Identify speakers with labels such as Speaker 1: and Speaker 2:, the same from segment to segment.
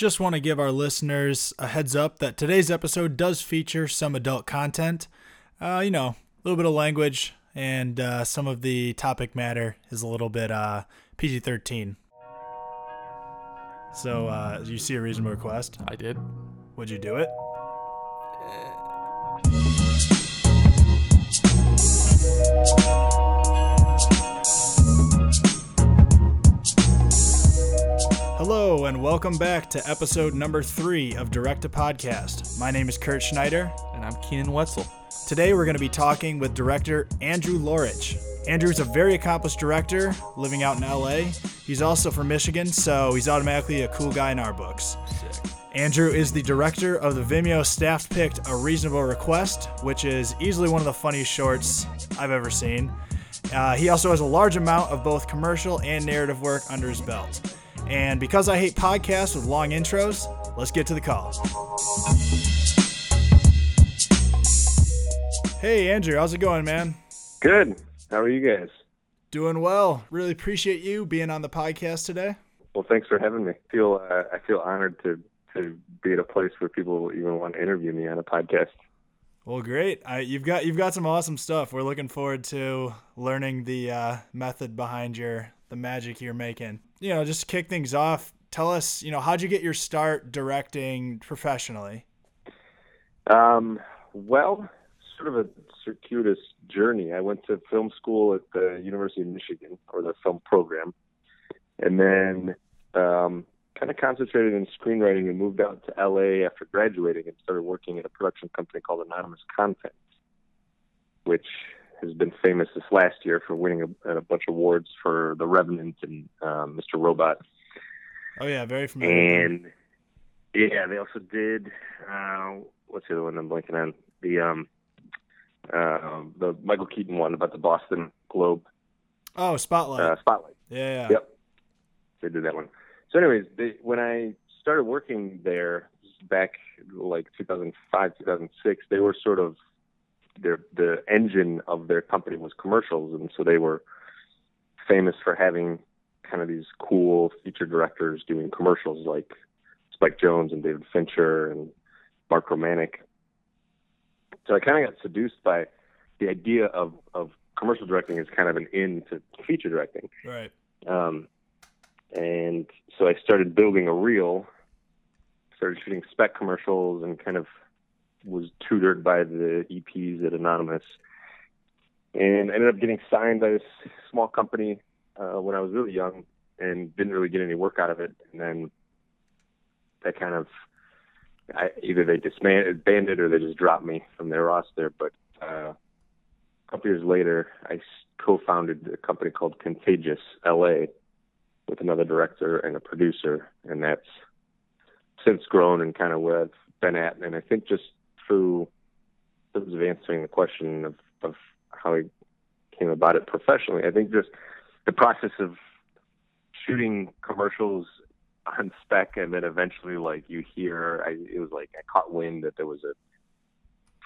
Speaker 1: Just want to give our listeners a heads up that today's episode does feature some adult content. Uh, you know, a little bit of language, and uh, some of the topic matter is a little bit uh, PG 13. So, uh, you see a reasonable request?
Speaker 2: I did.
Speaker 1: Would you do it? Hello, and welcome back to episode number three of Direct to Podcast. My name is Kurt Schneider.
Speaker 2: And I'm Keenan Wetzel.
Speaker 1: Today, we're going to be talking with director Andrew Laurich. is a very accomplished director living out in LA. He's also from Michigan, so he's automatically a cool guy in our books.
Speaker 2: Sick.
Speaker 1: Andrew is the director of the Vimeo staff picked A Reasonable Request, which is easily one of the funniest shorts I've ever seen. Uh, he also has a large amount of both commercial and narrative work under his belt. And because I hate podcasts with long intros, let's get to the call. Hey, Andrew, how's it going, man?
Speaker 3: Good. How are you guys?
Speaker 1: Doing well. Really appreciate you being on the podcast today.
Speaker 3: Well, thanks for having me. I feel uh, I feel honored to to be at a place where people even want to interview me on a podcast.
Speaker 1: Well, great. I, you've got you've got some awesome stuff. We're looking forward to learning the uh, method behind your the magic you're making. You know, just to kick things off, tell us, you know, how'd you get your start directing professionally?
Speaker 3: Um, well, sort of a circuitous journey. I went to film school at the University of Michigan, or the film program, and then um, kind of concentrated in screenwriting and moved out to LA after graduating and started working at a production company called Anonymous Content, which has been famous this last year for winning a, a bunch of awards for The Revenant and um, Mr. Robot.
Speaker 1: Oh yeah, very familiar.
Speaker 3: And yeah, they also did uh, what's the other one I'm blanking on? The um uh, the Michael Keaton one about the Boston Globe
Speaker 1: oh, Spotlight.
Speaker 3: uh, spotlight.
Speaker 1: yeah, yeah.
Speaker 3: Yep. They did that one. So, anyways, they, when I started working there back like 2005, 2006, they were sort of their the engine of their company was commercials, and so they were famous for having kind of these cool feature directors doing commercials like Spike Jonze and David Fincher and Mark Romanek. So I kind of got seduced by the idea of of commercial directing as kind of an in to feature directing.
Speaker 1: Right.
Speaker 3: Um, and so I started building a reel, started shooting spec commercials, and kind of was tutored by the EPs at Anonymous. And ended up getting signed by this small company uh, when I was really young and didn't really get any work out of it. And then that kind of, I, either they disbanded or they just dropped me from their roster. But uh, a couple years later, I co-founded a company called Contagious LA with another director and a producer, and that's since grown and kind of where I've been at. And I think just through terms of answering the question of, of how I came about it professionally, I think just the process of shooting commercials on spec and then eventually like you hear I, it was like I caught wind that there was a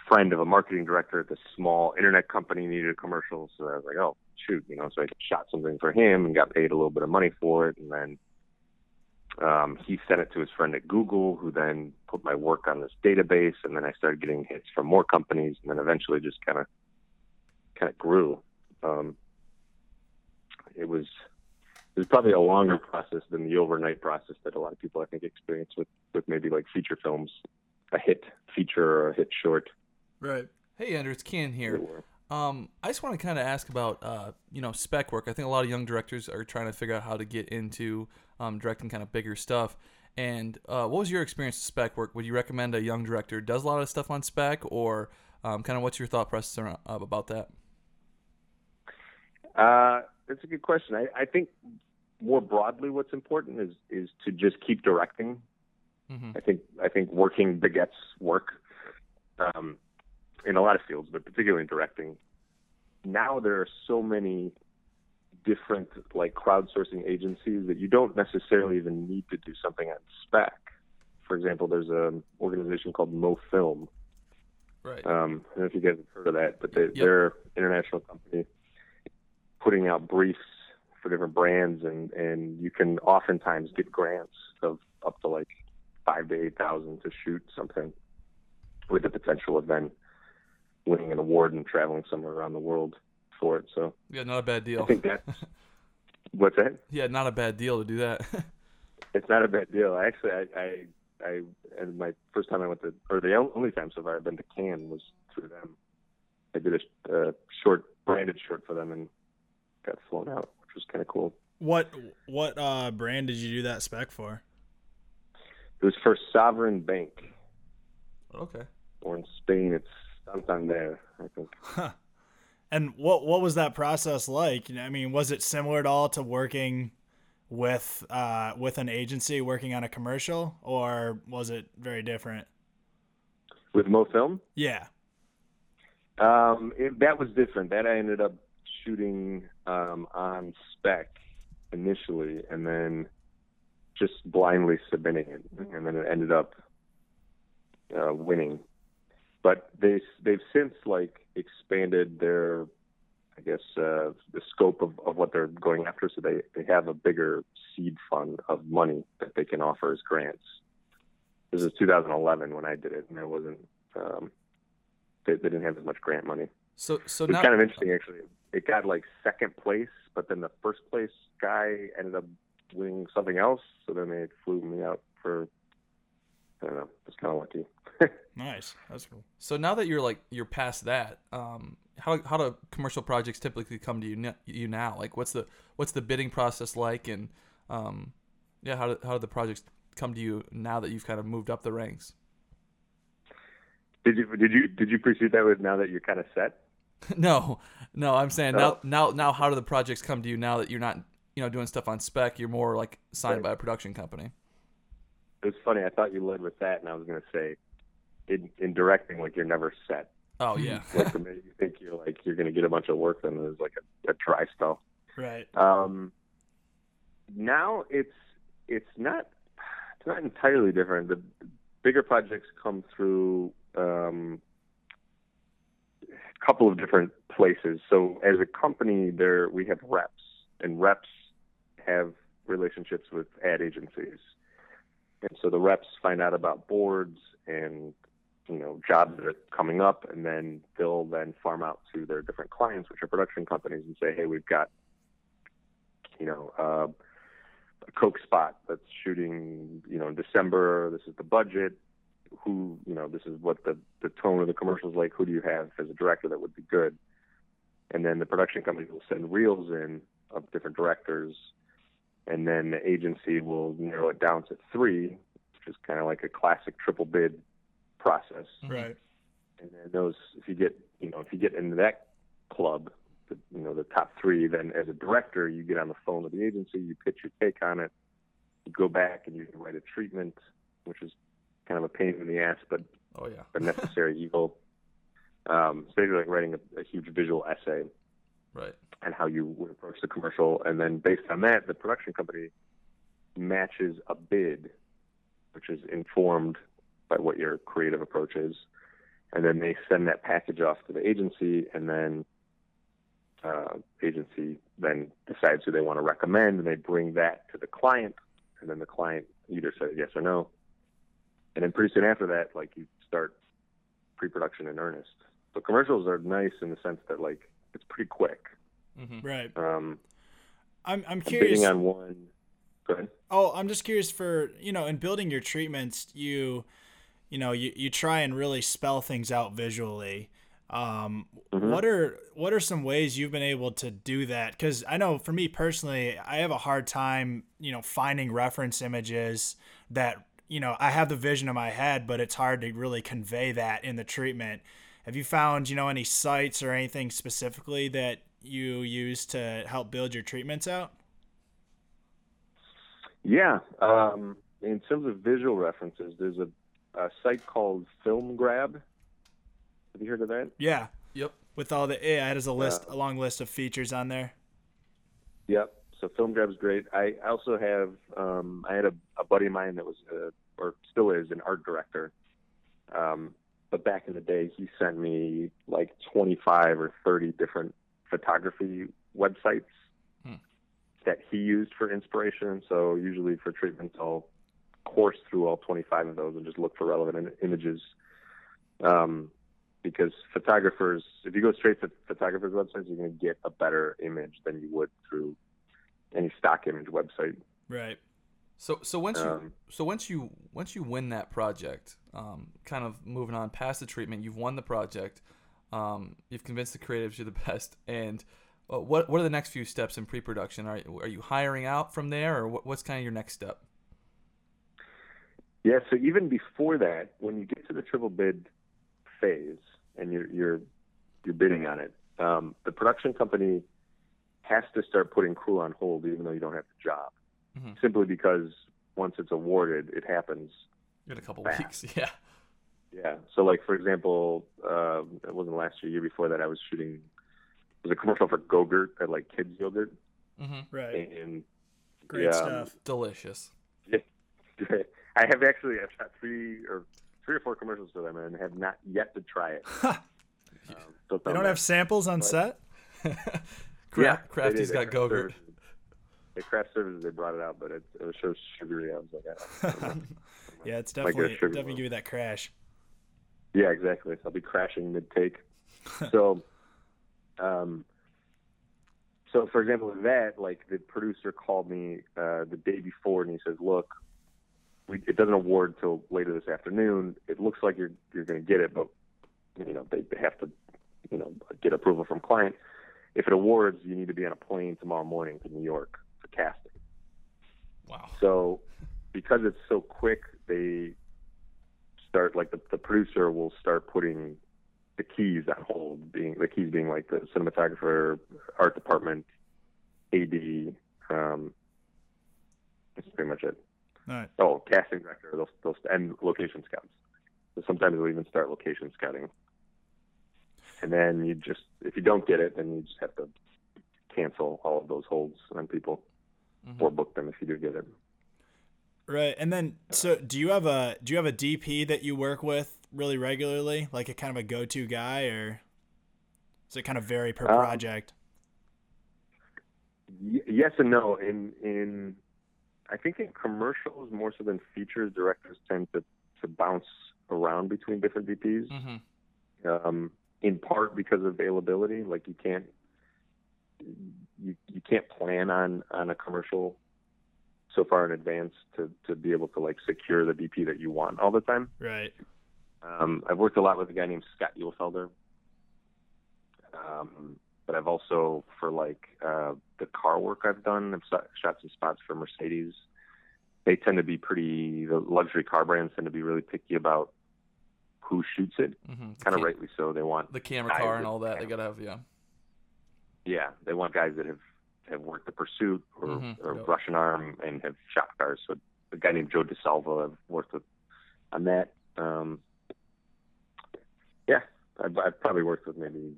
Speaker 3: friend of a marketing director at this small internet company needed a commercial so I was like oh shoot you know so I shot something for him and got paid a little bit of money for it and then um, he sent it to his friend at Google who then put my work on this database and then I started getting hits from more companies and then eventually just kind of kind of grew um, it was it was probably a longer process than the overnight process that a lot of people I think experience with with maybe like feature films, a hit feature or a hit short.
Speaker 1: Right.
Speaker 2: Hey, Andrew, it's Ken here. Um, I just want to kind of ask about, uh, you know, spec work. I think a lot of young directors are trying to figure out how to get into um, directing kind of bigger stuff. And uh, what was your experience with spec work? Would you recommend a young director does a lot of stuff on spec, or um, kind of what's your thought process around, uh, about that?
Speaker 3: Uh, that's a good question. I, I think more broadly, what's important is is to just keep directing.
Speaker 2: hmm
Speaker 3: I think I think working begets work um, in a lot of fields, but particularly in directing. Now there are so many different like crowdsourcing agencies that you don't necessarily even need to do something on spec. For example, there's an organization called MoFilm.
Speaker 2: Right.
Speaker 3: Um, I don't know if you guys have heard of that, but they,
Speaker 2: Yep.
Speaker 3: they're an international company putting out briefs for different brands, and and you can oftentimes get grants of up to like five to eight thousand to shoot something, with the potential then winning an award and traveling somewhere around the world for it. So
Speaker 2: Yeah, not a bad deal.
Speaker 3: I think that's what's that?
Speaker 2: Yeah, not a bad deal to do that.
Speaker 3: It's not a bad deal. Actually, I, I, I, and my first time I went to, or the only time so far I've been to Cannes was through them. I did a uh, short, branded short for them and got flown out, which was kind of cool.
Speaker 1: What what uh, brand did you do that spec for?
Speaker 3: It was for Sovereign Bank,
Speaker 2: okay.
Speaker 3: or in Spain, it's Santander, I think.
Speaker 1: And what what was that process like? I mean, was it similar at all to working with uh, with an agency working on a commercial, or was it very different?
Speaker 3: With MoFilm,
Speaker 1: Yeah.
Speaker 3: Um, it, that was different. That I ended up shooting um, on spec initially, and then just blindly submitting it, and then it ended up uh, winning. But they they've since like expanded their, I guess, uh, the scope of, of what they're going after. So they they have a bigger seed fund of money that they can offer as grants. This is 2011 when I did it, and it wasn't. Um, they, they didn't have as much grant money.
Speaker 2: So so
Speaker 3: It's
Speaker 2: now
Speaker 3: kind of interesting, actually. It got like second place, but then the first place guy ended up winning something else. So then they flew me out for. I don't know. It's kind of lucky.
Speaker 1: Nice. That's cool.
Speaker 2: so now that you're like you're past that, um, how how do commercial projects typically come to you n- you now? Like what's the what's the bidding process like, and um, yeah, how do, how do the projects come to you now that you've kind of moved up the ranks?
Speaker 3: Did you did you did you precede that with now that you're kind of set?
Speaker 2: no, no, I'm saying
Speaker 3: No.
Speaker 2: now now now how do the projects come to you now that you're not you know doing stuff on spec? You're more like signed
Speaker 3: Right.
Speaker 2: by a production company.
Speaker 3: It was funny. I thought you led with that, and I was going to say, in, in directing, like you're never set.
Speaker 2: Oh yeah,
Speaker 3: Like the minute you think you're like you're going to get a bunch of work, then there's like a, a dry spell.
Speaker 1: Right.
Speaker 3: Um, now it's it's not it's not entirely different. The bigger projects come through um, a couple of different places. So as a company, there we have reps, and reps have relationships with ad agencies, and so the reps find out about boards and you know jobs that are coming up, and then they'll then farm out to their different clients, which are production companies, and say, hey, we've got you know, uh, a Coke spot that's shooting, you know, in December. This is the budget. Who, you know, this is what the the tone of the commercial is like. Who do you have as a director that would be good? And then the production company will send reels in of different directors, and then the agency will narrow it down to three, which is kind of like a classic triple bid process
Speaker 1: Right.
Speaker 3: and then those if you get you know if you get into that club the, you know the top three then as a director you get on the phone with the agency you pitch your take on it you go back and you write a treatment which is kind of a pain in the ass but
Speaker 2: oh yeah.
Speaker 3: a necessary evil um it's basically like writing a, a huge visual essay
Speaker 2: Right.
Speaker 3: and how you would approach the commercial. And then based on that, the production company matches a bid, which is informed by what your creative approach is. And then they send that package off to the agency, and then uh, agency then decides who they want to recommend, and they bring that to the client, and then the client either says yes or no. And then pretty soon after that, like you start pre-production in earnest. So commercials are nice in the sense that like it's pretty quick.
Speaker 2: Mm-hmm.
Speaker 1: Right.
Speaker 3: Um,
Speaker 1: I'm I'm
Speaker 3: I'm
Speaker 1: curious.
Speaker 3: bidding on one. Go ahead.
Speaker 1: Oh, I'm just curious for you know, in building your treatments, you you know, you, you try and really spell things out visually. Um,
Speaker 3: Mhm.
Speaker 1: What are what are some ways you've been able to do that? Because I know for me personally, I have a hard time, you know, finding reference images that you know I have the vision in my head, but it's hard to really convey that in the treatment. Have you found you know any sites or anything specifically that you use to help build your treatments out?
Speaker 3: Yeah. Um, in terms of visual references, there's a, a site called Film Grab. Have you heard of that?
Speaker 1: Yeah.
Speaker 2: Yep.
Speaker 1: with all the yeah, it has a list, a long list of features on there.
Speaker 3: Yep. So Film Grab's great. I also have um, I had a, a buddy of mine that was a, or still is an art director. Um, but back in the day, he sent me like 25 or 30 different photography websites
Speaker 2: Hmm.
Speaker 3: that he used for inspiration. So usually for treatments, I'll course through all 25 of those and just look for relevant in- images. Um, because photographers, if you go straight to photographers' websites, you're going to get a better image than you would through any stock image website.
Speaker 1: Right.
Speaker 2: So so once you
Speaker 3: Um,
Speaker 2: so once you once you win that project, um, kind of moving on past the treatment, you've won the project. Um, you've convinced the creatives you're the best, and uh, what what are the next few steps in pre-production? Are are you hiring out from there, or what, what's kind of your next step?
Speaker 3: Yeah, so even before that, when you get to the triple bid phase and you're you're you're bidding on it, um, the production company has to start putting crew on hold, even though you don't have the job,
Speaker 2: Mhm.
Speaker 3: simply because once it's awarded, it happens.
Speaker 2: In a couple
Speaker 3: Fast.
Speaker 2: weeks, yeah.
Speaker 3: Yeah. So, like for example, uh, it wasn't last year, year before that, I was shooting. It was a commercial for Gogurt at like kids yogurt,
Speaker 2: hmm
Speaker 1: Right.
Speaker 3: and
Speaker 1: Great
Speaker 3: yeah,
Speaker 1: stuff.
Speaker 2: Delicious. Yeah.
Speaker 3: I have actually I've shot three or three or four commercials for them and have not yet to try it. Um, still
Speaker 1: They don't
Speaker 3: me.
Speaker 1: have samples on
Speaker 3: But-
Speaker 1: set.
Speaker 2: Cra-
Speaker 3: Yeah, they
Speaker 2: Crafty's
Speaker 3: did.
Speaker 2: got
Speaker 3: At Craft
Speaker 2: Gogurt.
Speaker 3: Services. At craft services, they brought it out, but it, it was so sugary. I was like, I.
Speaker 1: Yeah, it's
Speaker 3: Might get a
Speaker 1: definitely
Speaker 3: sugar
Speaker 1: definitely
Speaker 3: one.
Speaker 1: give you that crash.
Speaker 3: yeah, exactly. So I'll be crashing mid take. so, um, so for example, with that, like the producer called me uh, the day before, and he says, "Look, we, it doesn't award till later this afternoon. It looks like you're you're going to get it, but you know they have to, you know, get approval from client. If it awards, you need to be on a plane tomorrow morning to New York casting.
Speaker 2: Wow.
Speaker 3: So, because it's so quick, they start like the, the producer will start putting the keys on hold. Being the keys being like the cinematographer, art department, AD. Um, that's pretty much it.
Speaker 1: All right.
Speaker 3: Oh, casting director, those, those, and location scouts. So sometimes they'll even start location scouting. And then you just, if you don't get it, then you just have to cancel all of those holds on people
Speaker 2: Mhm.
Speaker 3: or book them if you do get it.
Speaker 1: Right. And then so do you have a do you have a DP that you work with really regularly? Like a kind of a go-to guy or does it kind of vary per
Speaker 3: Um,
Speaker 1: project?
Speaker 3: Y- yes and no. In in I think in commercials more so than features, directors tend to to bounce around between different DPs.
Speaker 2: Mhm.
Speaker 3: Um, in part because of availability. Like you can't you you can't plan on on a commercial so far in advance to to be able to like secure the DP that you want all the time.
Speaker 1: Right.
Speaker 3: Um, I've worked a lot with a guy named Scott Uhlfelder. Um, but I've also, for like uh, the car work I've done, I've shot, some spots for Mercedes. They tend to be pretty, the luxury car brands tend to be really picky about who shoots it.
Speaker 2: Mhm.
Speaker 3: Kind of rightly so. They want,
Speaker 2: The camera car and all that. They gotta have yeah.
Speaker 3: Yeah, they want guys that have, have worked the Pursuit or,
Speaker 2: Mhm,
Speaker 3: or
Speaker 2: yep.
Speaker 3: Russian Arm and have shot cars. So a guy named Joe DeSalvo I've worked with on that. Um, yeah, I've, I've probably worked with maybe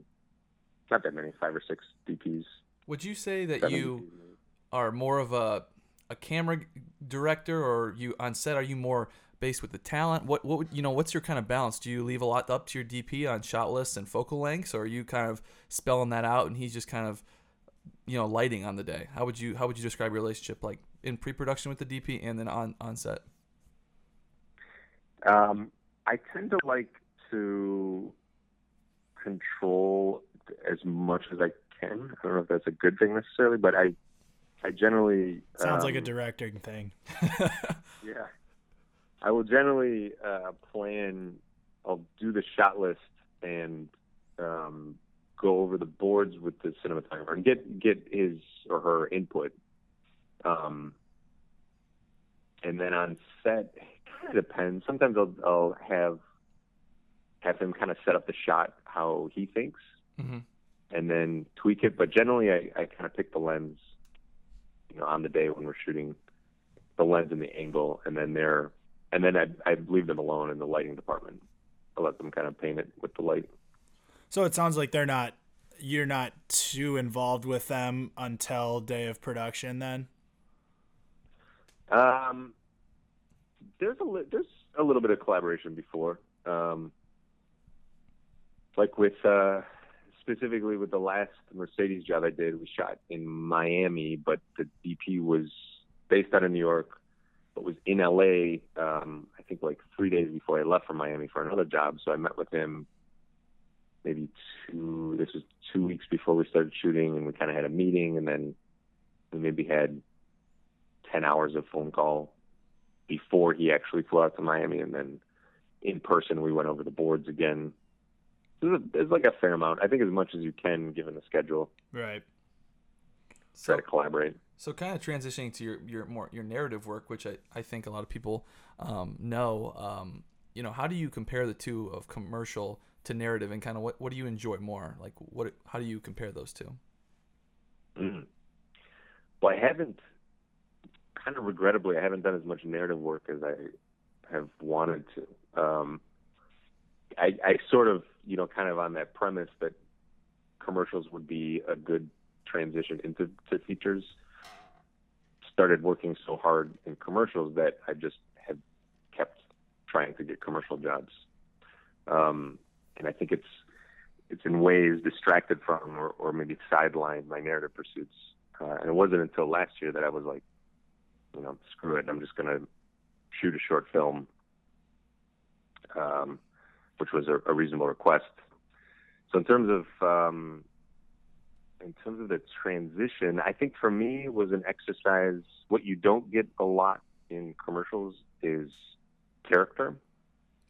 Speaker 3: not that many, five or six DPs.
Speaker 2: Would you say that you
Speaker 3: DPs.
Speaker 2: are more of a a camera director, or you on set? Are you more based with the talent? What what would, you know? What's your kind of balance? Do you leave a lot up to your DP on shot lists and focal lengths, or are you kind of spelling that out and he's just kind of you know lighting on the day? How would you how would you describe your relationship like in pre-production with the DP and then on on set?
Speaker 3: Um, I tend to like to control as much as I can. I don't know if that's a good thing necessarily, but I I generally
Speaker 1: Sounds like a
Speaker 3: um,
Speaker 1: directing thing.
Speaker 3: Yeah. I will generally uh, plan, I'll do the shot list and um, go over the boards with the cinematographer and get, get his or her input. Um, and then on set, it kind of depends. Sometimes I'll, I'll have have him kind of set up the shot how he thinks
Speaker 2: hmm
Speaker 3: and then tweak it. But generally, I, I kind of pick the lens, you know, on the day when we're shooting, the lens and the angle, and then they're, and then I I leave them alone in the lighting department. I let them kind of paint it with the light.
Speaker 1: So it sounds like they're not you're not too involved with them until day of production then.
Speaker 3: Um, there's a li- there's a little bit of collaboration before, um, like with uh, specifically with the last Mercedes job I did, we shot in Miami, but the DP was based out of New York, but was in LA. Um, I think like three days before I left for Miami for another job. So I met with him maybe two. This was two weeks before we started shooting, and we kind of had a meeting, and then we maybe had ten hours of phone call before he actually flew out to Miami, and then in person we went over the boards again. It's like a fair amount. I think as much as you can given the schedule.
Speaker 1: Right.
Speaker 3: Try to collaborate.
Speaker 2: So kind of transitioning to your, your more your narrative work, which I, I think a lot of people um, know. Um, you know, how do you compare the two of commercial to narrative, and kind of what, what do you enjoy more? Like, what how do you compare those two?
Speaker 3: Mm. Well, I haven't. Kind of regrettably, I haven't done as much narrative work as I have wanted to. Um, I, I sort of, you know, kind of on that premise that commercials would be a good transition into to features started working so hard in commercials that I just have kept trying to get commercial jobs. Um, and I think it's it's in ways distracted from or, or maybe sidelined my narrative pursuits. Uh, and it wasn't until last year that I was like, you know, screw it, I'm just going to shoot a short film, um, which was a, a, reasonable request. So in terms of um, in terms of the transition, I think for me was an exercise. What you don't get a lot in commercials is character.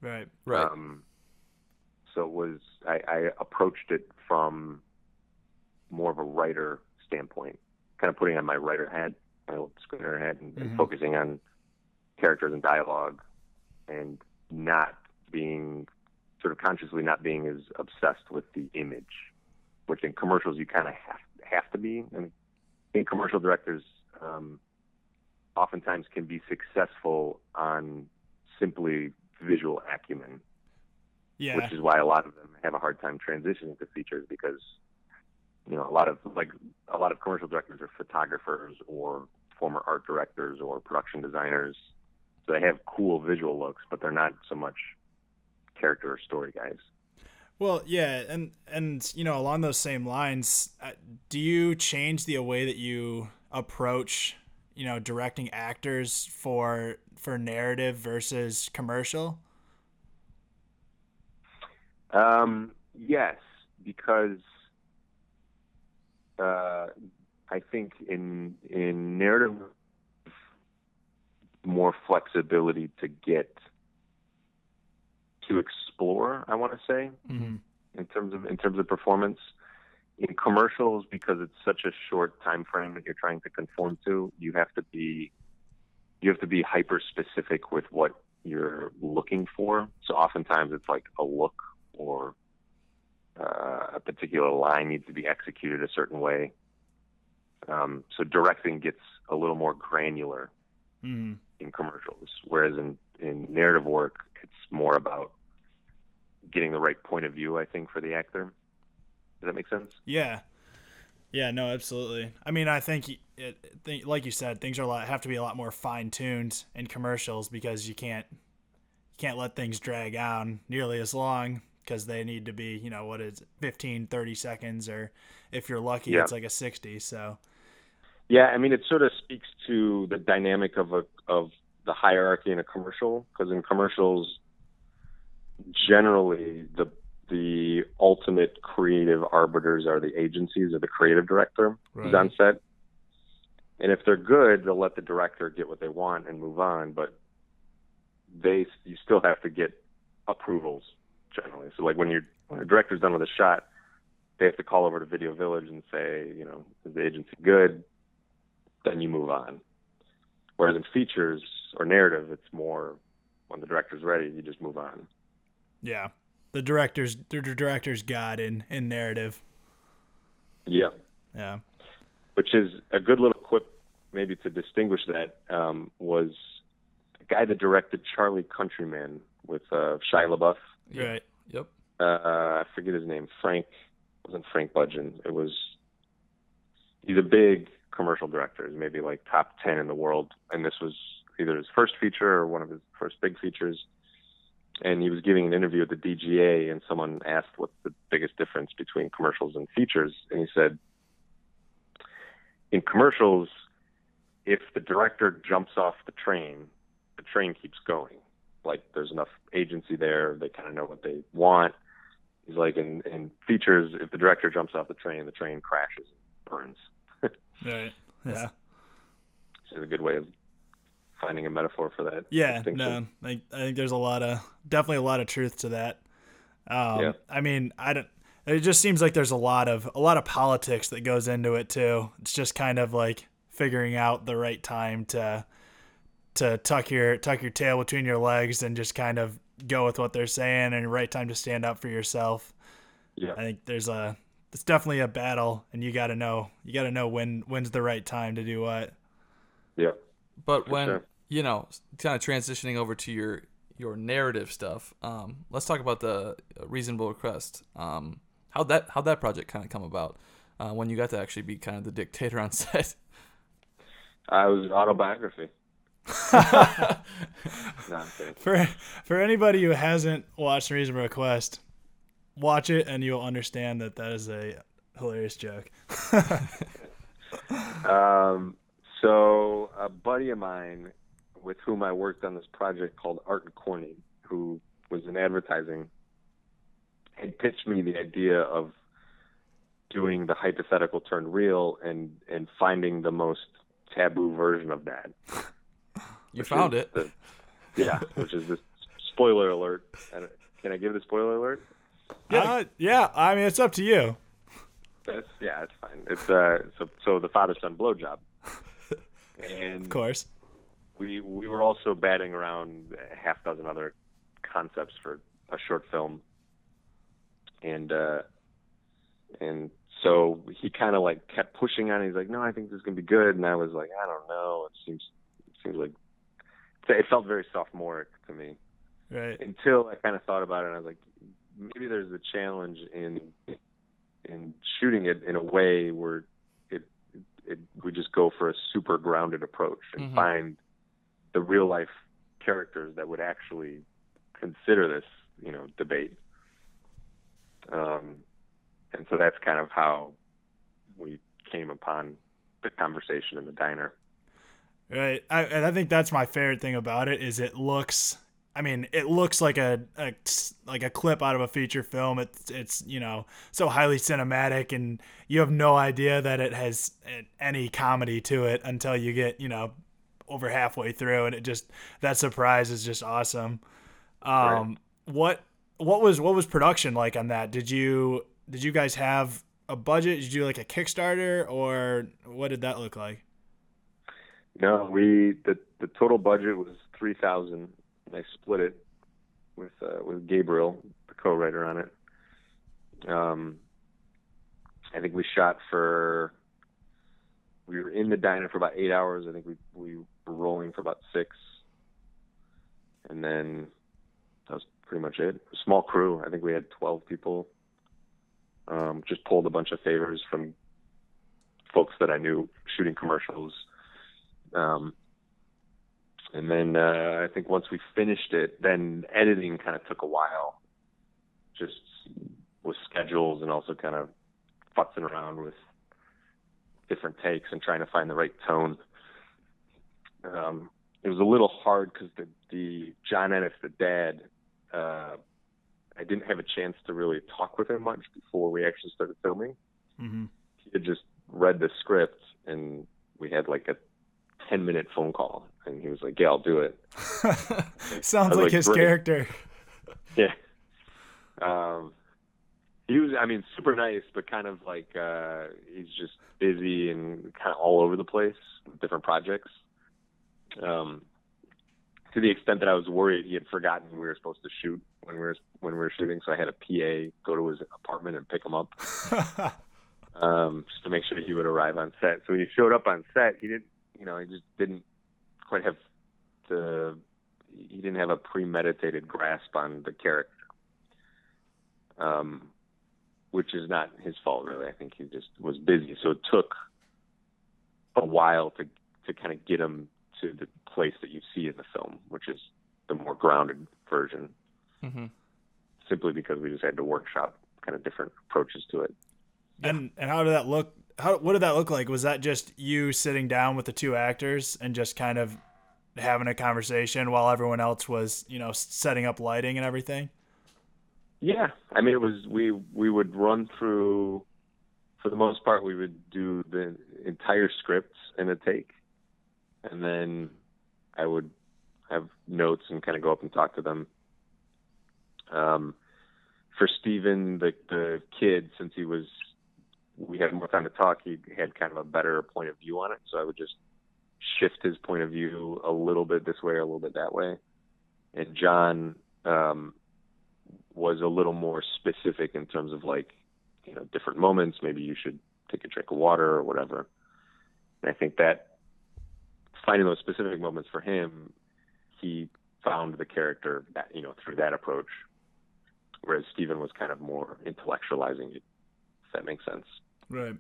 Speaker 1: Right.
Speaker 2: Right.
Speaker 3: Um, so it was I, I approached it from more of a writer standpoint, kind of putting on my writer hat, my old screener hat, and, mm-hmm. and focusing on characters and dialogue, and not being sort of consciously not being as obsessed with the image which in commercials you kind of have have to be. And in commercial directors, um, oftentimes can be successful on simply visual acumen.
Speaker 1: Yeah.
Speaker 3: Which is why a lot of them have a hard time transitioning to features because you know a lot of like a lot of commercial directors are photographers or former art directors or production designers. So they have cool visual looks, but they're not so much character or story guys.
Speaker 1: Well, yeah, and and you know, along those same lines, uh, do you change the way that you approach, you know, directing actors for for narrative versus commercial?
Speaker 3: Um, yes, because uh, I think in in narrative more flexibility to get to explore. I want to say
Speaker 1: mm-hmm.
Speaker 3: in terms of in terms of performance in commercials because it's such a short time frame that you're trying to conform to. You have to be you have to be hyper specific with what you're looking for. So oftentimes it's like a look or uh, a particular line needs to be executed a certain way. Um, so directing gets a little more granular
Speaker 1: mm.
Speaker 3: in commercials, whereas in, in narrative work, it's more about getting the right point of view. I think for the actor. Does that make sense?
Speaker 1: Yeah. Yeah, no, absolutely. I mean, I think, it, think like you said, things are a lot have to be a lot more fine tuned in commercials because you can't you can't let things drag on nearly as long because they need to be, you know, what is it, 15, 30 seconds, or if you're lucky, yeah. it's like a 60. So.
Speaker 3: Yeah, I mean, it sort of speaks to the dynamic of a of the hierarchy in a commercial because in commercials, generally the the ultimate creative arbiters are the agencies or the creative director right. who's on set. And if they're good, they'll let the director get what they want and move on. But they, you still have to get approvals generally. So like when you're when a director's done with a shot, they have to call over to Video Village and say, you know, is the agency good? Then you move on. Whereas in features or narrative, it's more when the director's ready, you just move on.
Speaker 1: Yeah, the director's the director's god in in narrative.
Speaker 3: Yeah.
Speaker 1: Yeah.
Speaker 3: Which is a good little quip, maybe to distinguish that um, was a guy that directed Charlie Countryman with uh, Shia LaBeouf.
Speaker 1: Right.
Speaker 2: Yep.
Speaker 3: Uh, I forget his name. Frank it wasn't Frank Budgeon. It was. He's a big commercial director. He's maybe like top ten in the world, and this was either his first feature or one of his first big features and he was giving an interview at the DGA, and someone asked what's the biggest difference between commercials and features, and he said, in commercials, if the director jumps off the train the train keeps going. Like there's enough agency there. They kind of know what they want. He's like in, in features, if the director jumps off the train, the train crashes, and burns.
Speaker 1: right. Yeah.
Speaker 3: It's a good way of finding a metaphor for that.
Speaker 1: Yeah. No, I, I think there's a lot of definitely a lot of truth to that. Um, yeah. I mean, I don't. It just seems like there's a lot of a lot of politics that goes into it too. It's just kind of like figuring out the right time to to tuck your tuck your tail between your legs and just kind of go with what they're saying and right time to stand up for yourself.
Speaker 3: Yeah.
Speaker 1: I think there's a it's definitely a battle and you got to know you got to know when when's the right time to do what.
Speaker 3: Yeah.
Speaker 2: But when sure. you know, kind of transitioning over to your your narrative stuff, um, let's talk about the reasonable request. Um, how that how that project kind of come about uh, when you got to actually be kind of the dictator on set.
Speaker 3: I was autobiography.
Speaker 1: no, for for anybody who hasn't watched Reasonable Request, watch it and you'll understand that that is a hilarious joke.
Speaker 3: um, so a buddy of mine with whom I worked on this project called Art and Corning, who was in advertising, had pitched me the idea of doing the hypothetical turned real and and finding the most taboo version of that.
Speaker 2: You found it. The,
Speaker 3: yeah, which is this spoiler alert. Can I give the spoiler alert?
Speaker 1: Yeah, uh, yeah. I mean, it's up to you.
Speaker 3: That's, yeah, it's fine. It's uh, so so the father son blowjob. And
Speaker 1: of course,
Speaker 3: we we were also batting around a half dozen other concepts for a short film, and uh, and so he kind of like kept pushing on. it. He's like, "No, I think this is gonna be good," and I was like, "I don't know. It seems it seems like it felt very sophomoric to me."
Speaker 1: Right.
Speaker 3: Until I kind of thought about it, and I was like, maybe there's a challenge in in shooting it in a way where it, we just go for a super grounded approach and mm-hmm. find the real life characters that would actually consider this, you know, debate. Um, and so that's kind of how we came upon the conversation in the diner.
Speaker 1: Right, I, and I think that's my favorite thing about it is it looks I mean, it looks like a, a, like a clip out of a feature film. It's it's you know so highly cinematic, and you have no idea that it has any comedy to it until you get you know over halfway through, and it just that surprise is just awesome. Um, right. what what was what was production like on that? Did you did you guys have a budget? Did you do like a Kickstarter, or what did that look like?
Speaker 3: No, we the the total budget was three thousand I split it with uh, with Gabriel, the co-writer on it. Um, I think we shot for we were in the diner for about eight hours. I think we we were rolling for about six, and then that was pretty much it. A small crew. I think we had twelve people. Um, just pulled a bunch of favors from folks that I knew shooting commercials. Um, and then uh, I think once we finished it, then editing kind of took a while, just with schedules and also kind of futzing around with different takes and trying to find the right tone. Um, it was a little hard because the the John Ennis, the dad, uh, I didn't have a chance to really talk with him much before we actually started filming.
Speaker 1: Mm-hmm.
Speaker 3: He had just read the script, and we had like a ten minute phone call, and he was like, "Yeah, I'll do it."
Speaker 1: Sounds like, like, his Great. character.
Speaker 3: Yeah. Um, he was, I mean, super nice, but kind of like uh, he's just busy and kind of all over the place with different projects. Um, to the extent that I was worried he had forgotten we were supposed to shoot when we were when we were shooting, so I had a PA go to his apartment and pick him up, um, just to make sure he would arrive on set. So when he showed up on set, he didn't, you know, he just didn't quite have the he didn't have a premeditated grasp on the character, um, which is not his fault really. I think he just was busy, so it took a while to to kind of get him to the place that you see in the film, which is the more grounded version.
Speaker 2: Mm-hmm.
Speaker 3: Simply because we just had to workshop kind of different approaches to it.
Speaker 1: And and how did that look how what did that look like? Was that just you sitting down with the two actors and just kind of having a conversation while everyone else was, you know, setting up lighting and everything?
Speaker 3: Yeah, I mean, it was we we would run through. For the most part, we would do the entire script in a take, and then I would have notes and kind of go up and talk to them. Um, for Steven, the the kid, since he was, we had more time to talk. He had kind of a better point of view on it, so I would just shift his point of view a little bit this way or a little bit that way. And John um, was a little more specific in terms of like, you know, different moments. Maybe you should take a drink of water or whatever. And I think that finding those specific moments for him, he found the character that you know through that approach, whereas Steven was kind of more intellectualizing it. If that makes sense.
Speaker 1: Right.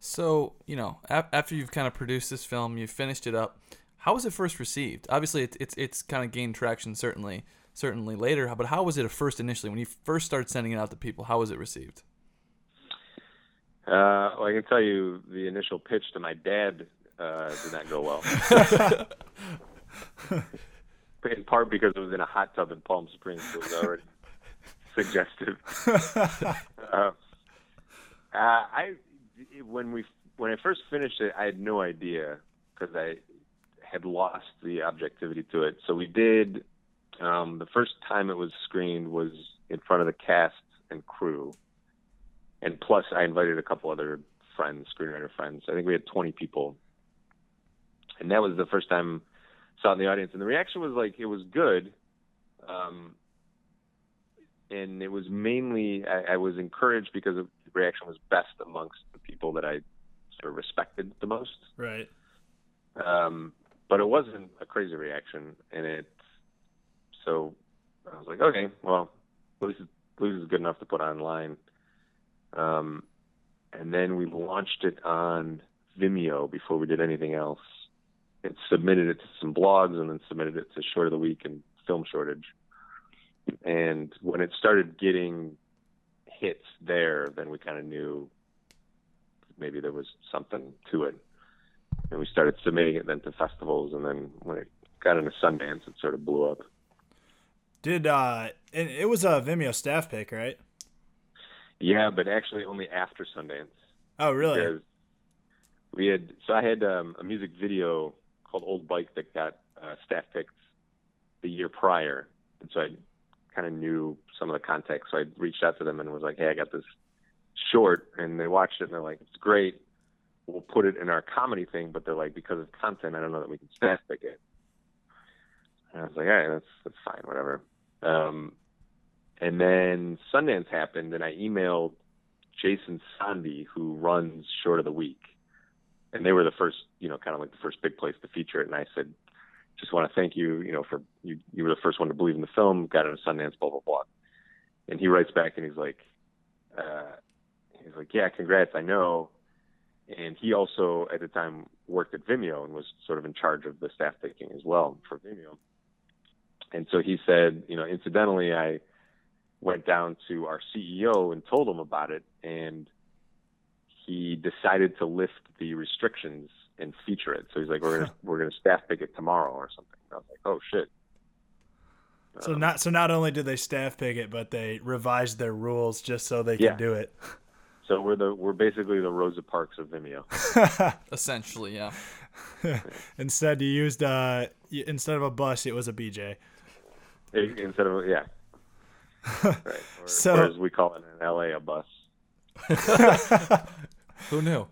Speaker 2: So, you know, ap- after you've kind of produced this film, you've finished it up. How was it first received? Obviously, it's it's, it's kind of gained traction certainly, certainly later. But how was it at first initially when you first started sending it out to people? How was it received?
Speaker 3: Uh, well, I can tell you the initial pitch to my dad uh, did not go well. in part because it was in a hot tub in Palm Springs, so it was already suggestive. uh, I when we when I first finished it, I had no idea because I had lost the objectivity to it. So we did. Um, the first time it was screened was in front of the cast and crew, and plus I invited a couple other friends, screenwriter friends. I think we had 20 people, and that was the first time I saw it in the audience, and the reaction was like it was good. Um, and it was mainly I, I was encouraged because the reaction was best amongst the people that I sort of respected the most.
Speaker 1: Right.
Speaker 3: Um, but it wasn't a crazy reaction, and it so I was like, okay, well, at least, at least it's good enough to put online. Um, and then we launched it on Vimeo before we did anything else. And submitted it to some blogs, and then submitted it to Short of the Week and Film Shortage. And when it started getting hits there, then we kind of knew maybe there was something to it. And we started submitting it then to festivals, and then when it got into Sundance, it sort of blew up.
Speaker 1: Did uh, and it was a Vimeo staff pick, right?
Speaker 3: Yeah, but actually only after Sundance.
Speaker 1: Oh, really?
Speaker 3: Because we had so I had um, a music video called "Old Bike" that got uh, staff picked the year prior, and so I kind of knew some of the context. So I reached out to them and was like, "Hey, I got this short," and they watched it and they're like, "It's great. We'll put it in our comedy thing," but they're like, "Because of content, I don't know that we can staff pick it." And I was like, "All right, that's that's fine, whatever." Um, and then Sundance happened, and I emailed Jason Sondhi, who runs Short of the Week, and they were the first, you know, kind of like the first big place to feature it. And I said, just want to thank you, you know, for you. You were the first one to believe in the film, got it at Sundance, blah blah blah. And he writes back and he's like, uh, he's like, yeah, congrats, I know. And he also at the time worked at Vimeo and was sort of in charge of the staff picking as well for Vimeo. And so he said, you know, incidentally, I went down to our CEO and told him about it, and he decided to lift the restrictions and feature it. So he's like, "We're gonna we're gonna staff pick it tomorrow or something." And I was like, "Oh shit."
Speaker 1: So um, not so not only did they staff pick it, but they revised their rules just so they
Speaker 3: yeah.
Speaker 1: could do it.
Speaker 3: So we're the we're basically the Rosa Parks of Vimeo.
Speaker 2: Essentially, yeah.
Speaker 1: instead, you used uh instead of a bus, it was a BJ.
Speaker 3: Instead of yeah. right. Or, so, or as we call it in LA, a bus.
Speaker 2: Who knew?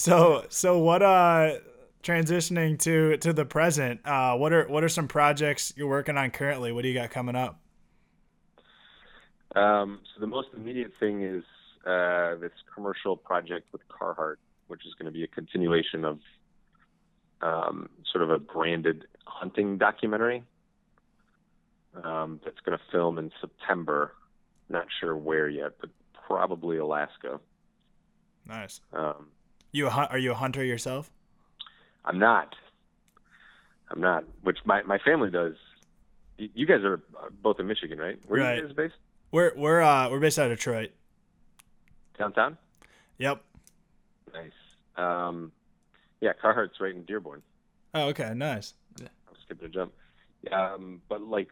Speaker 1: So so what uh transitioning to to the present, uh what are what are some projects you're working on currently? What do you got coming up?
Speaker 3: Um so the most immediate thing is uh this commercial project with Carhartt, which is going to be a continuation of um sort of a branded hunting documentary. Um that's going to film in September. Not sure where yet, but probably Alaska.
Speaker 1: Nice.
Speaker 3: Um,
Speaker 1: you a, are you a hunter yourself?
Speaker 3: I'm not. I'm not. Which my my family does. You guys are both in Michigan, right? Where
Speaker 1: right.
Speaker 3: are you guys based?
Speaker 1: We're we're uh we're based out of Detroit.
Speaker 3: Downtown.
Speaker 1: Yep.
Speaker 3: Nice. Um, yeah, Carhartt's right in Dearborn.
Speaker 1: Oh, okay, nice. Yeah.
Speaker 3: I'll skip the jump. Um, but like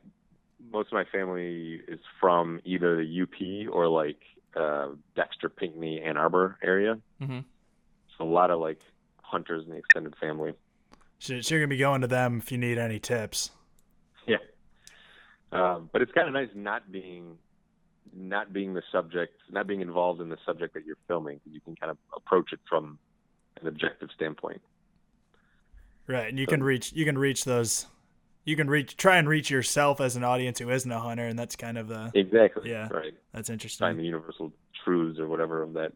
Speaker 3: most of my family is from either the UP or like uh, Dexter, Pinckney, Ann Arbor area.
Speaker 2: Mm-hmm.
Speaker 3: A lot of like hunters in the extended family.
Speaker 1: So, so you're gonna be going to them if you need any tips.
Speaker 3: Yeah. Um, but it's kind of nice not being not being the subject, not being involved in the subject that you're filming, because you can kind of approach it from an objective standpoint.
Speaker 1: Right, and you
Speaker 3: So-
Speaker 1: can reach you can reach those. You can reach try and reach yourself as an audience who isn't a hunter, and that's kind of the
Speaker 3: Exactly.
Speaker 1: Yeah.
Speaker 3: Right.
Speaker 1: that's
Speaker 3: Find
Speaker 1: interesting.
Speaker 3: the universal truths or whatever of that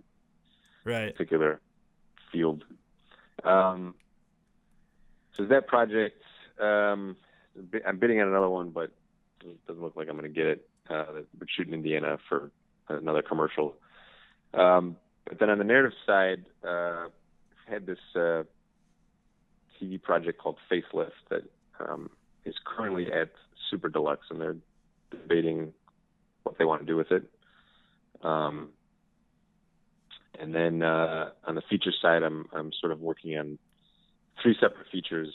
Speaker 1: Right.
Speaker 3: particular field. Um, so that project, um, I'm bidding on another one, but it doesn't look like I'm going to get it. Uh, shooting Indiana for another commercial. Um, but then on the narrative side, uh, I had this uh, TV project called Facelift that um, is currently at Super Deluxe, and they're debating what they want to do with it. Um, and then uh, on the feature side, I'm I'm sort of working on three separate features.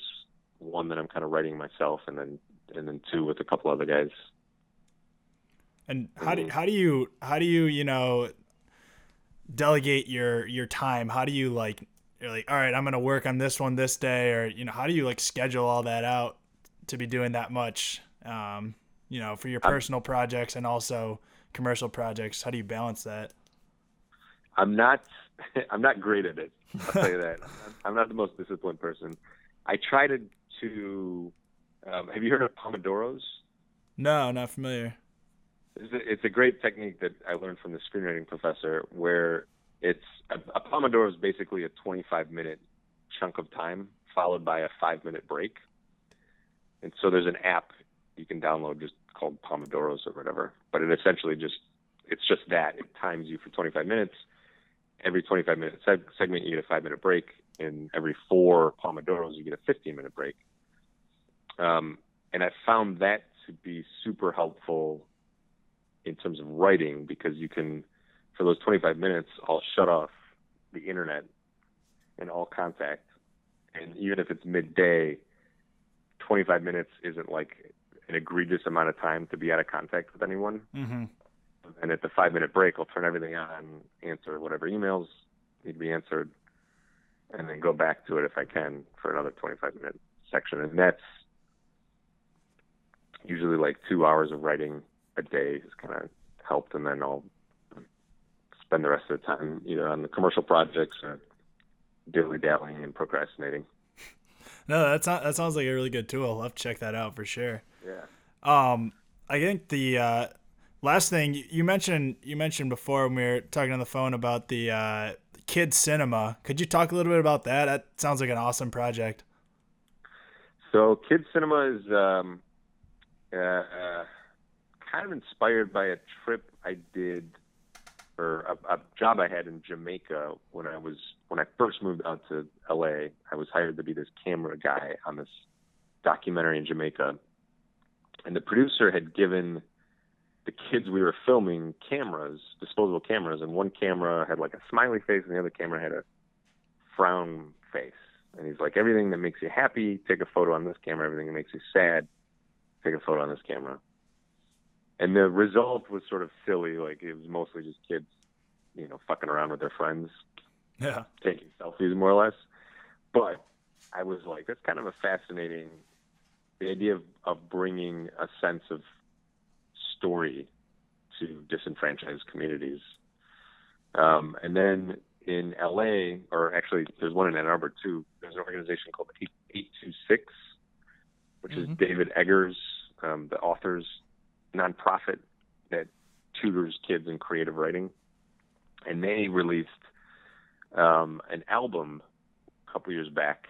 Speaker 3: One that I'm kind of writing myself, and then and then two with a couple other guys.
Speaker 1: And how do how do you how do you you know delegate your your time? How do you like you're like all right, I'm gonna work on this one this day, or you know how do you like schedule all that out to be doing that much? Um, you know, for your
Speaker 3: I'm-
Speaker 1: personal projects and also commercial projects. How do you balance that?
Speaker 3: I'm not I'm not great at it. I'll tell you that. I'm not the most disciplined person. I try to to. Um, have you heard of pomodoros?
Speaker 1: No, not familiar.
Speaker 3: It's a, it's a great technique that I learned from the screenwriting professor, where it's a, a pomodoro is basically a 25 minute chunk of time followed by a five minute break. And so there's an app you can download just called Pomodoros or whatever, but it essentially just it's just that it times you for 25 minutes. Every 25 minute seg- segment you get a five minute break, and every four Pomodoros you get a 15 minute break. Um, and I found that to be super helpful in terms of writing because you can, for those 25 minutes, I'll shut off the internet and all contact. And even if it's midday, 25 minutes isn't like an egregious amount of time to be out of contact with anyone.
Speaker 1: Mm-hmm.
Speaker 3: And at the five minute break, I'll turn everything on, answer whatever emails need to be answered, and then go back to it if I can for another 25 minute section. And that's usually like two hours of writing a day has kind of helped. And then I'll spend the rest of the time either on the commercial projects or dilly dallying and procrastinating.
Speaker 1: No, that's not, that sounds like a really good tool. I'll have to check that out for sure.
Speaker 3: Yeah.
Speaker 1: Um, I think the uh, last thing you- mentioned you mentioned before when we were talking on the phone about the uh, kids cinema. Could you talk a little bit about that? That sounds like an awesome project.
Speaker 3: So kid Cinema is um, uh, uh, kind of inspired by a trip I did, or a, a job I had in Jamaica when I was when I first moved out to LA. I was hired to be this camera guy on this documentary in Jamaica, and the producer had given the kids we were filming cameras, disposable cameras, and one camera had like a smiley face, and the other camera had a frown face. And he's like, everything that makes you happy, take a photo on this camera. Everything that makes you sad, take a photo on this camera. And the result was sort of silly. Like it was mostly just kids, you know, fucking around with their friends,
Speaker 1: Yeah.
Speaker 3: taking selfies more or less. But I was like, that's kind of a fascinating, the idea of, of bringing a sense of story to disenfranchised communities. Um, and then in LA, or actually, there's one in Ann Arbor too. There's an organization called 826, which
Speaker 2: Mhm.
Speaker 3: is David Eggers, um, the author's nonprofit that tutors kids in creative writing. And they released um, an album a couple years back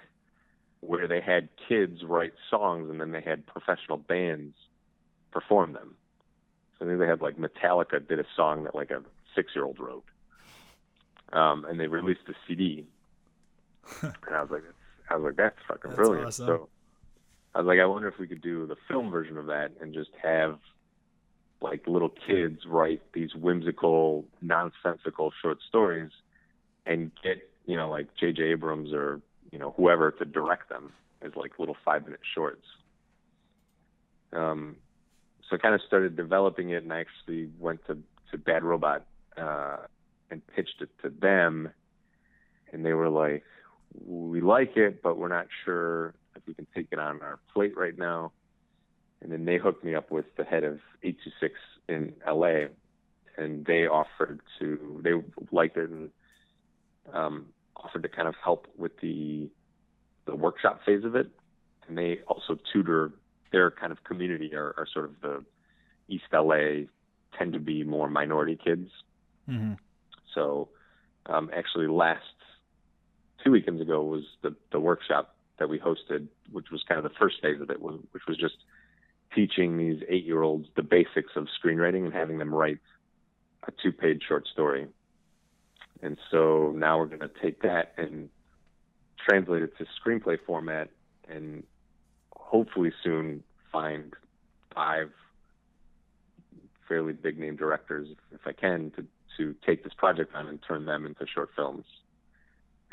Speaker 3: where they had kids write songs and then they had professional bands perform them. So I think they had like Metallica did a song that like a six year old wrote. Um, and they released a CD. and I was like, that's, I was like, that's fucking
Speaker 1: That's
Speaker 3: brilliant.
Speaker 1: awesome.
Speaker 3: So I was like, I wonder if we could do the film version of that and just have like little kids write these whimsical, nonsensical short stories and get, you know, like J.J. Abrams or, you know, whoever to direct them. as like little five minute shorts. Um, so I kind of started developing it, and I actually went to to Bad Robot uh, and pitched it to them, and they were like, "We like it, but we're not sure if we can take it on our plate right now." And then they hooked me up with the head of 826 in LA, and they offered to they liked it and um, offered to kind of help with the the workshop phase of it, and they also tutor their kind of community are, are sort of the East LA tend to be more minority kids.
Speaker 1: Mm-hmm.
Speaker 3: So um, actually, last two weekends ago was the the workshop that we hosted, which was kind of the first phase of it, which was just teaching these eight year olds the basics of screenwriting and having them write a two page short story. And so now we're going to take that and translate it to screenplay format and hopefully soon find five fairly big name directors, if I can, to, to take this project on and turn them into short films.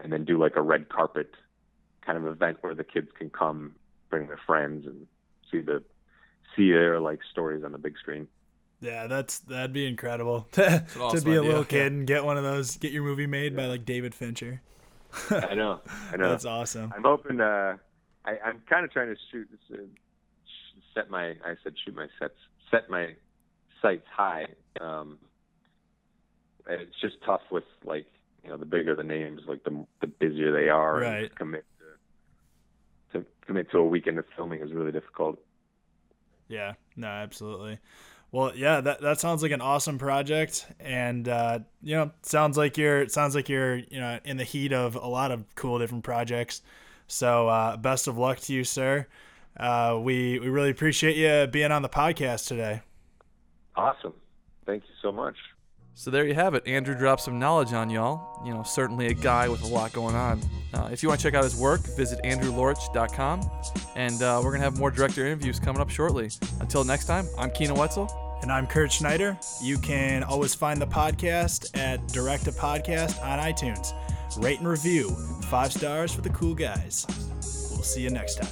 Speaker 3: And then do like a red carpet kind of event where the kids can come, bring their friends, and see the see their like stories on the big screen.
Speaker 1: Yeah, that's that'd be incredible to,
Speaker 2: awesome
Speaker 1: to be a
Speaker 2: idea.
Speaker 1: little kid and get one of those, get your movie made by like David Fincher.
Speaker 3: I know, I know.
Speaker 1: That's awesome.
Speaker 3: I'm hoping. Uh, I, I'm kind of trying to shoot, uh, set my. I said shoot my sets, set my sights high. Um, and it's just tough with like you know the bigger the names, like the the busier they are. and
Speaker 1: Right.
Speaker 3: to commit to, to commit to a weekend of filming is really difficult.
Speaker 1: Yeah, no, absolutely. Well, yeah, that that sounds like an awesome project, and uh, you know, sounds like you're sounds like you're you know in the heat of a lot of cool different projects. So, uh, best of luck to you, sir. Uh, we we really appreciate you being on the podcast today.
Speaker 3: Awesome. Thank you so much.
Speaker 2: So there you have it. Andrew dropped some knowledge on y'all. You know, certainly a guy with a lot going on. Uh, if you want to check out his work, visit andrewlaurich.com. And uh, we're going to have more director interviews coming up shortly. Until next time, I'm Keenan Wetzel.
Speaker 1: And I'm Kurt Schneider. You can always find the podcast at Direct to Podcast on iTunes rate and review. Five stars for the cool guys. We'll see you next time.